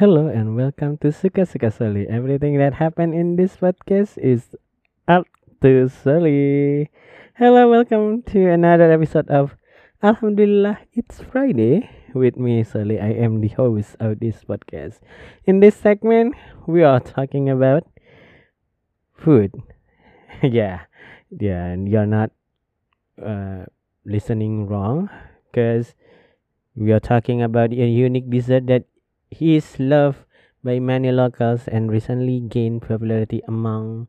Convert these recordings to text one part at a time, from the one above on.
Hello and welcome to Suka Suka Soli. Everything that happened in this podcast is up to Soli. Hello, welcome to another episode of Alhamdulillah It's Friday with me Soli. I am the host of this podcast. In this segment, we are talking about food. yeah, yeah, and you're not uh, listening wrong because we are talking about a unique dessert that he is loved by many locals and recently gained popularity among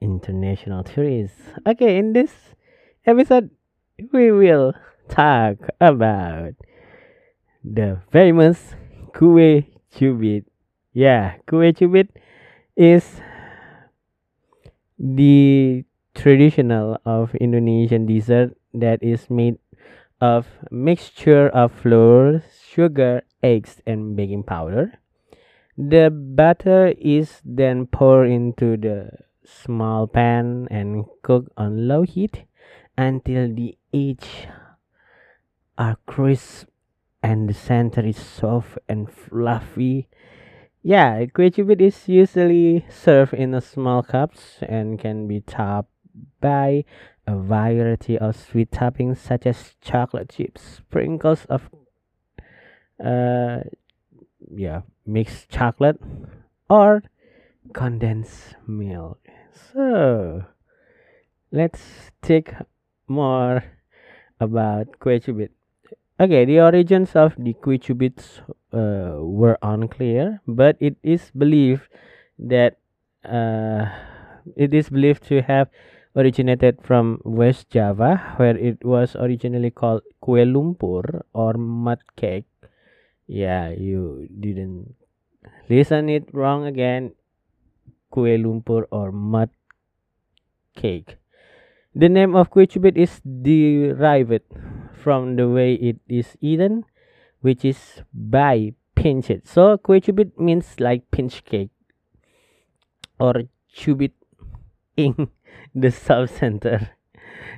international tourists. Okay, in this episode, we will talk about the famous kue cubit. Yeah, kue cubit is the traditional of Indonesian dessert that is made of mixture of flour, sugar, eggs, and baking powder. The batter is then poured into the small pan and cooked on low heat until the edges are crisp and the center is soft and fluffy. Yeah, kue cubit is usually served in small cups and can be topped by a variety of sweet toppings such as chocolate chips, sprinkles of uh yeah, mixed chocolate or condensed milk. So let's take more about kue cubit. Okay, the origins of the kue cubits uh, were unclear, but it is believed that uh, it is believed to have originated from West Java, where it was originally called kue lumpur or mud cake. Yeah, you didn't listen it wrong again. Kue lumpur or mud cake. The name of kue cubit is derived from the way it is eaten, which is by pinch it. So kue cubit means like pinch cake or cubit in the sub center.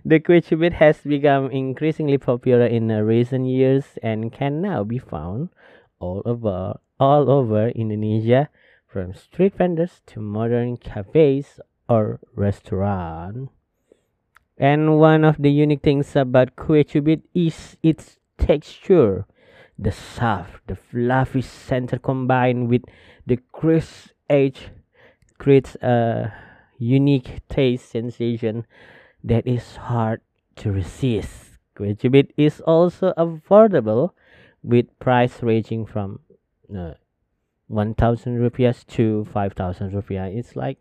The cubit has become increasingly popular in uh, recent years and can now be found all over all over Indonesia, from street vendors to modern cafes or restaurants. And one of the unique things about kue cubit is its texture. The soft, the fluffy center combined with the crisp edge creates a unique taste sensation that is hard to resist. Cubit is also affordable with price ranging from uh, 1000 rupiahs to 5000 rupiah. It's like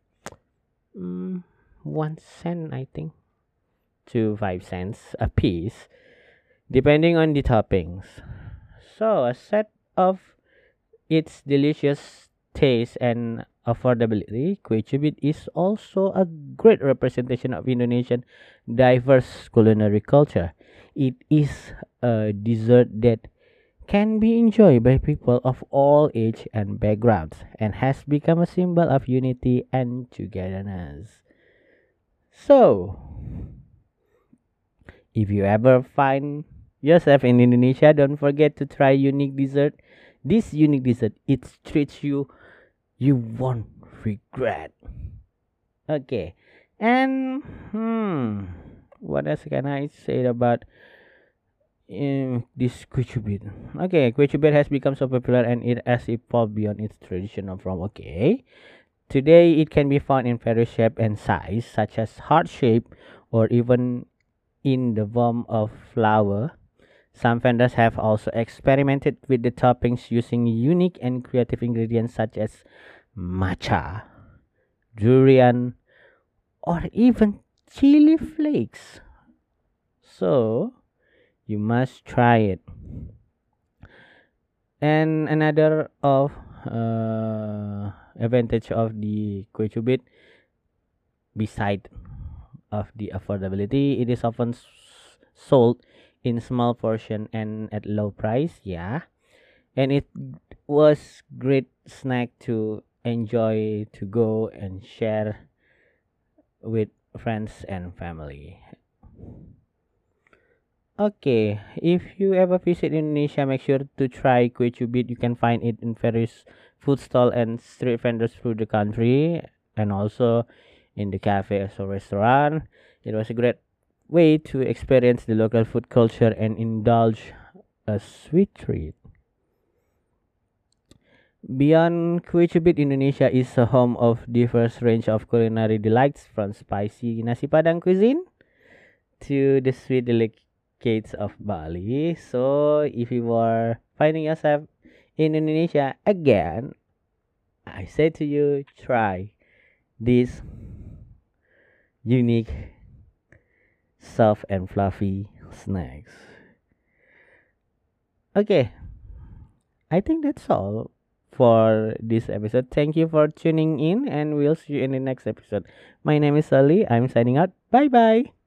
mm, 1 cent I think to 5 cents a piece depending on the toppings. So, a set of its delicious taste and affordability, kue cubit is also a great representation of Indonesian diverse culinary culture. It is a dessert that can be enjoyed by people of all age and backgrounds and has become a symbol of unity and togetherness. So, if you ever find yourself in Indonesia, don't forget to try unique dessert. This unique dessert it treats you you won't regret. Okay. And hmm what else can I say about um, this kue cubit? Okay, kue cubit has become so popular and it has evolved beyond its traditional form. Okay. Today it can be found in various shape and size, such as heart shape or even in the form of flower. Some vendors have also experimented with the toppings using unique and creative ingredients such as matcha, durian, or even chili flakes. So, you must try it. And another of uh, advantage of the kue cubit beside of the affordability it is often sold in small portion and at low price yeah and it was great snack to enjoy to go and share with friends and family Okay, if you ever visit Indonesia, make sure to try kue cubit. You can find it in various food stall and street vendors through the country, and also in the cafes or restaurant. It was a great way to experience the local food culture and indulge a sweet treat. Beyond kue cubit, Indonesia is a home of diverse range of culinary delights, from spicy nasi padang cuisine to the sweet delicates of Bali. So, if you are finding yourself in Indonesia again, I say to you, try this unique, soft, and fluffy snacks. Okay, I think that's all for this episode. Thank you for tuning in, and we'll see you in the next episode. My name is Soli. I'm signing out. Bye bye.